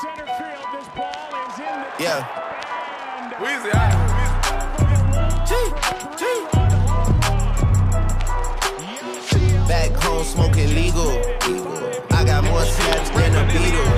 center field. This ball is in the Yeah. and Weezy, I, G, G. Back home smoking legal. I got more slaps than the Beatles.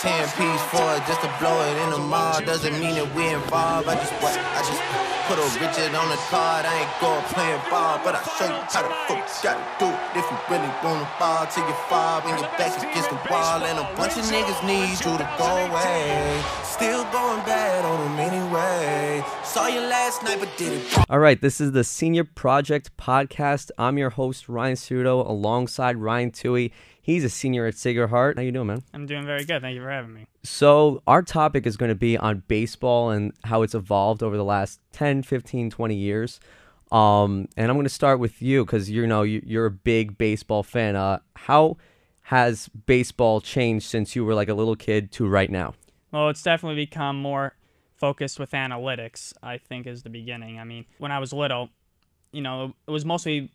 10 piece for it, just to blow it in the mall. Doesn't mean that we involved. I just what? I just put a Richard on the card. I ain't going playing ball, but I show you how the fuck you gotta do it. If you really wanna fall till you fall when your back the wall. And a bunch of niggas need you to go away. Still going bad on them anyway. Saw you last night, but did it All right, this is the Senior Project Podcast. I'm your host Ryan Sudo, alongside Ryan Tui. He's a senior at Sacred Heart. How you doing, man? I'm doing very good. Thank you for having me. So, our topic is going to be on baseball and how it's evolved over the last 10, 15, 20 years. Um, and I'm going to start with you because you know you, you're a big baseball fan. Uh, how has baseball changed since you were like a little kid to right now? Well, it's definitely become more focused with analytics, I think, is the beginning. I mean, when I was little, you know, it was mostly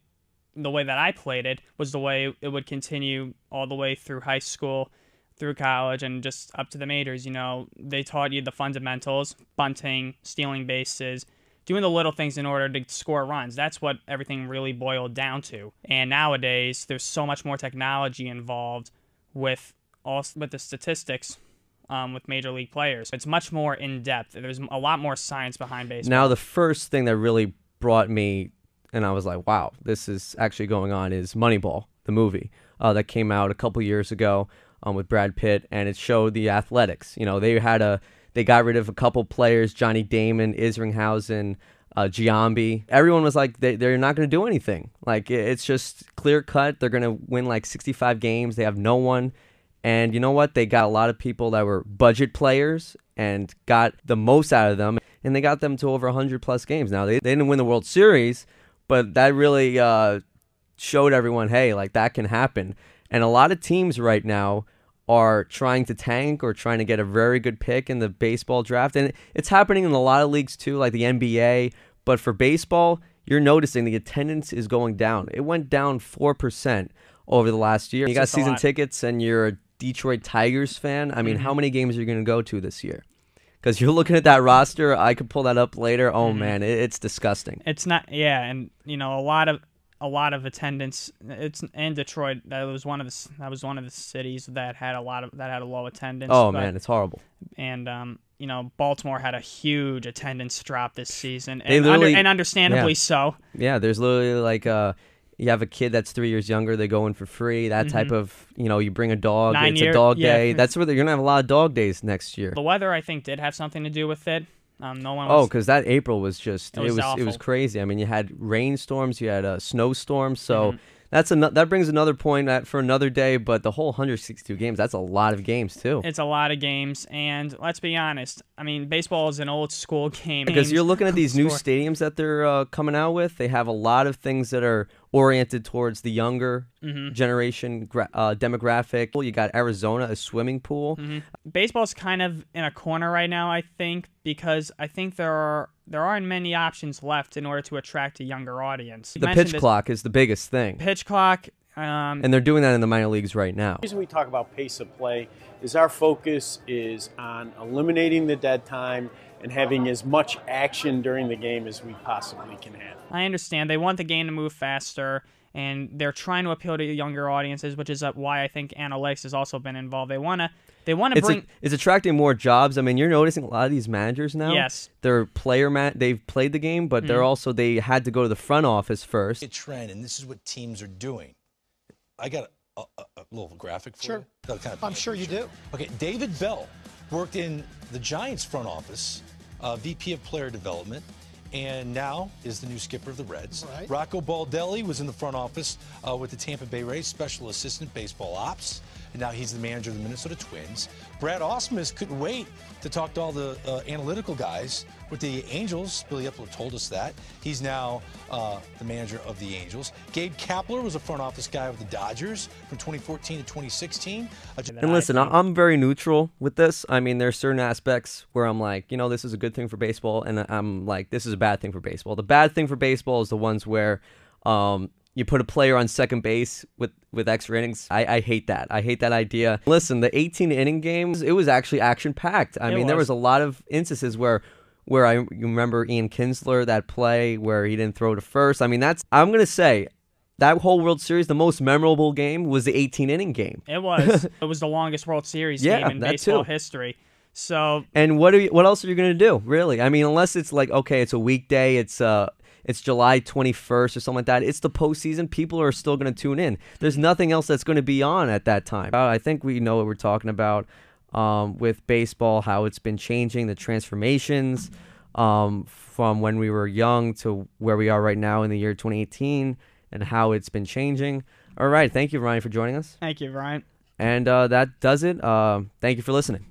the way that I played it was the way it would continue all the way through high school, through college, and just up to the majors. You know, they taught you the fundamentals bunting, stealing bases, doing the little things in order to score runs. That's what everything really boiled down to. And nowadays, there's so much more technology involved with all with the statistics um, with major league players. It's much more in depth. There's a lot more science behind baseball. Now, the first thing that really brought me, and I was like, wow, this is actually going on, is Moneyball, the movie uh, that came out a couple years ago um, with Brad Pitt, and it showed the athletics. You know, they had a, they got rid of a couple players, Johnny Damon, Isringhausen, uh, Giambi. Everyone was like, they, they're not going to do anything. Like, it's just clear cut. They're going to win like 65 games. They have no one. And you know what? They got a lot of people that were budget players and got the most out of them. And they got them to over 100 plus games. Now, they, they didn't win the World Series, but that really uh, showed everyone hey, like that can happen. And a lot of teams right now are trying to tank or trying to get a very good pick in the baseball draft. And it's happening in a lot of leagues too, like the NBA. But for baseball, you're noticing the attendance is going down. It went down 4% over the last year. You got season tickets and you're a Detroit Tigers fan. I mean, how Mm-hmm. many games are you going to go to this year? Because you're looking at that roster. I could pull that up later. Oh, Mm-hmm. man, it, it's disgusting. it's not yeah, and you know a lot of a lot of attendance. It's in Detroit. That was one of the that was one of the cities that had a lot of that had a low attendance. Oh, but- man, it's horrible. and um, you know Baltimore had a huge attendance drop this season, They and, under, and understandably yeah. so. Yeah, there's literally like uh you have a kid that's three years younger, they go in for free. That type of you know, you bring a dog, Mm-hmm. Nine it's year- a dog yeah. day. That's where they're gonna have a lot of dog days next year. The weather, I think, did have something to do with it. Um, no one Oh, was. Oh, because that April was just It it was was it was crazy. I mean, you had rainstorms, you had uh, snowstorms, so Mm-hmm. that's a that brings another point at, for another day. But the whole 162 games, that's a lot of games too. it's a lot of games, and let's be honest. I mean, baseball is an old school game. Because you're looking at these new stadiums that they're uh, coming out with. They have a lot of things that are oriented towards the younger Mm-hmm. generation gra- uh, demographic. You got Arizona, a swimming pool. Mm-hmm. baseball's kind of in a corner right now, I think, because I think there are there aren't many options left in order to attract a younger audience. You The pitch this- clock is the biggest thing, Pitch clock. Um, and they're doing that in the minor leagues right now. The reason we talk about pace of play is our focus is on eliminating the dead time and having as much action during the game as we possibly can have. I understand they want the game to move faster, and they're trying to appeal to younger audiences, which is uh, why I think analytics has also been involved. They wanna they wanna It's, bring. a, it's attracting more jobs. I mean, you're noticing a lot of these managers now. Yes. they're player man. They've played the game, but they're also they had to go to the front office first. a trend, and this is what teams are doing. I got a, a, a little graphic for Sure. you. That'll kind of I'm sure you picture. do. Okay, David Bell worked in the Giants front office, uh, VP of Player Development, and now is the new skipper of the Reds. Right. Rocco Baldelli was in the front office uh, with the Tampa Bay Rays, Special Assistant Baseball Ops. And now he's the manager of the Minnesota Twins. Brad Ausmus couldn't wait to talk to all the uh, analytical guys with the Angels. Billy Eppler told us that. He's now uh, the manager of the Angels. Gabe Kapler was a front office guy with the Dodgers from 2014 to 2016. Uh, And listen, I'm very neutral with this. I mean, there's certain aspects where I'm like, you know, this is a good thing for baseball, and I'm like, this is a bad thing for baseball. The bad thing for baseball is the ones where um, you put a player on second base with with extra innings. I, I hate that. I hate that idea. Listen, the 18 inning games, it was actually action packed. I It mean, there was. was a lot of instances where. Where I you remember Ian Kinsler that play where he didn't throw to first. I mean that's I'm gonna say that whole World Series the most memorable game was the 18 inning game. It was. it was the longest World Series Yeah, game in baseball too. history. So And what are you, what else are you gonna do? Really? I mean, unless it's like okay, it's a weekday, it's uh, it's July twenty first or something like that. It's the postseason. People are still gonna tune in. There's nothing else that's gonna be on at that time. Uh, I think we know what we're talking about um, with baseball, how it's been changing, the transformations um, from when we were young to where we are right now in the year 2018, and how it's been changing. All right, thank you, Ryan, for joining us. thank you, Ryan. And uh, that does it. Uh, thank you for listening.